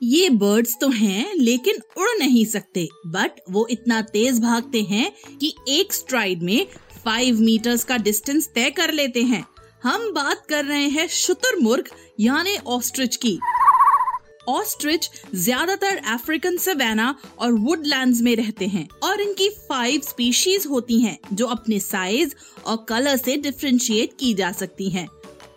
ये बर्ड्स तो हैं, लेकिन उड़ नहीं सकते। बट वो इतना तेज भागते हैं कि एक स्ट्राइड में फाइव मीटर्स का डिस्टेंस तय कर लेते हैं। हम बात कर रहे हैं शुतुरमुर्ग यानी ऑस्ट्रिच की। ऑस्ट्रिच ज़्यादातर अफ्रीकन सवेना और वुडलैंड्स में रहते हैं और इनकी फाइव स्पीशीज होती हैं, जो अपने साइज़ और कलर से डिफ्रेंशिएट की जा सकती हैं।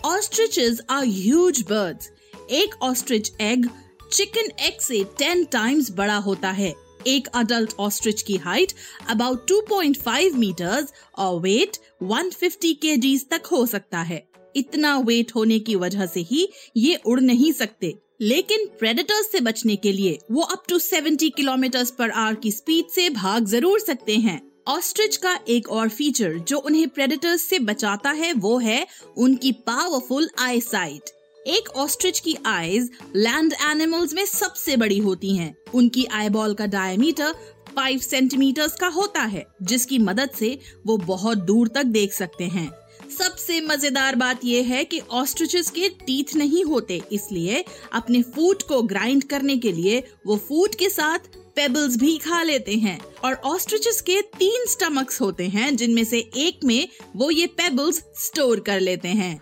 ऑस्ट्रिचेस आर ह्यूज बर्ड्स एक ऑस्ट्रिच एग चिकन एग से टेन टाइम्स बड़ा होता है। एक अडल्ट ऑस्ट्रिच की हाइट अबाउट 2.5 मीटर्स और वेट 150 केजीज तक हो सकता है। इतना वेट होने की वजह से ही ये उड़ नहीं सकते। लेकिन प्रेडेटर्स से बचने के लिए वो up to 70 kilometer per hour की स्पीड से भाग ज़रूर सकते हैं। ऑस्ट्रिच का एक और फीचर जो उन्हें प्रेडेटर्स से बचाता है वो है उनकी पावरफुल आई साइट एक ऑस्ट्रिच की आईज लैंड एनिमल्स में सबसे बड़ी होती हैं। उनकी आईबॉल का डायमीटर 5 सेंटीमीटर का होता है, जिसकी मदद से वो बहुत दूर तक देख सकते हैं। सबसे मज़ेदार बात यह है कि ऑस्ट्रिचेस के टीथ नहीं होते, इसलिए अपने फ़ूड को ग्राइंड करने के लिए वो फ़ूड के साथ पेबल्स भी खा लेते हैं। और ऑस्ट्रिचेस के तीन स्टमक्स होते हैं, जिनमें से एक में वो ये पेबल्स स्टोर कर लेते हैं।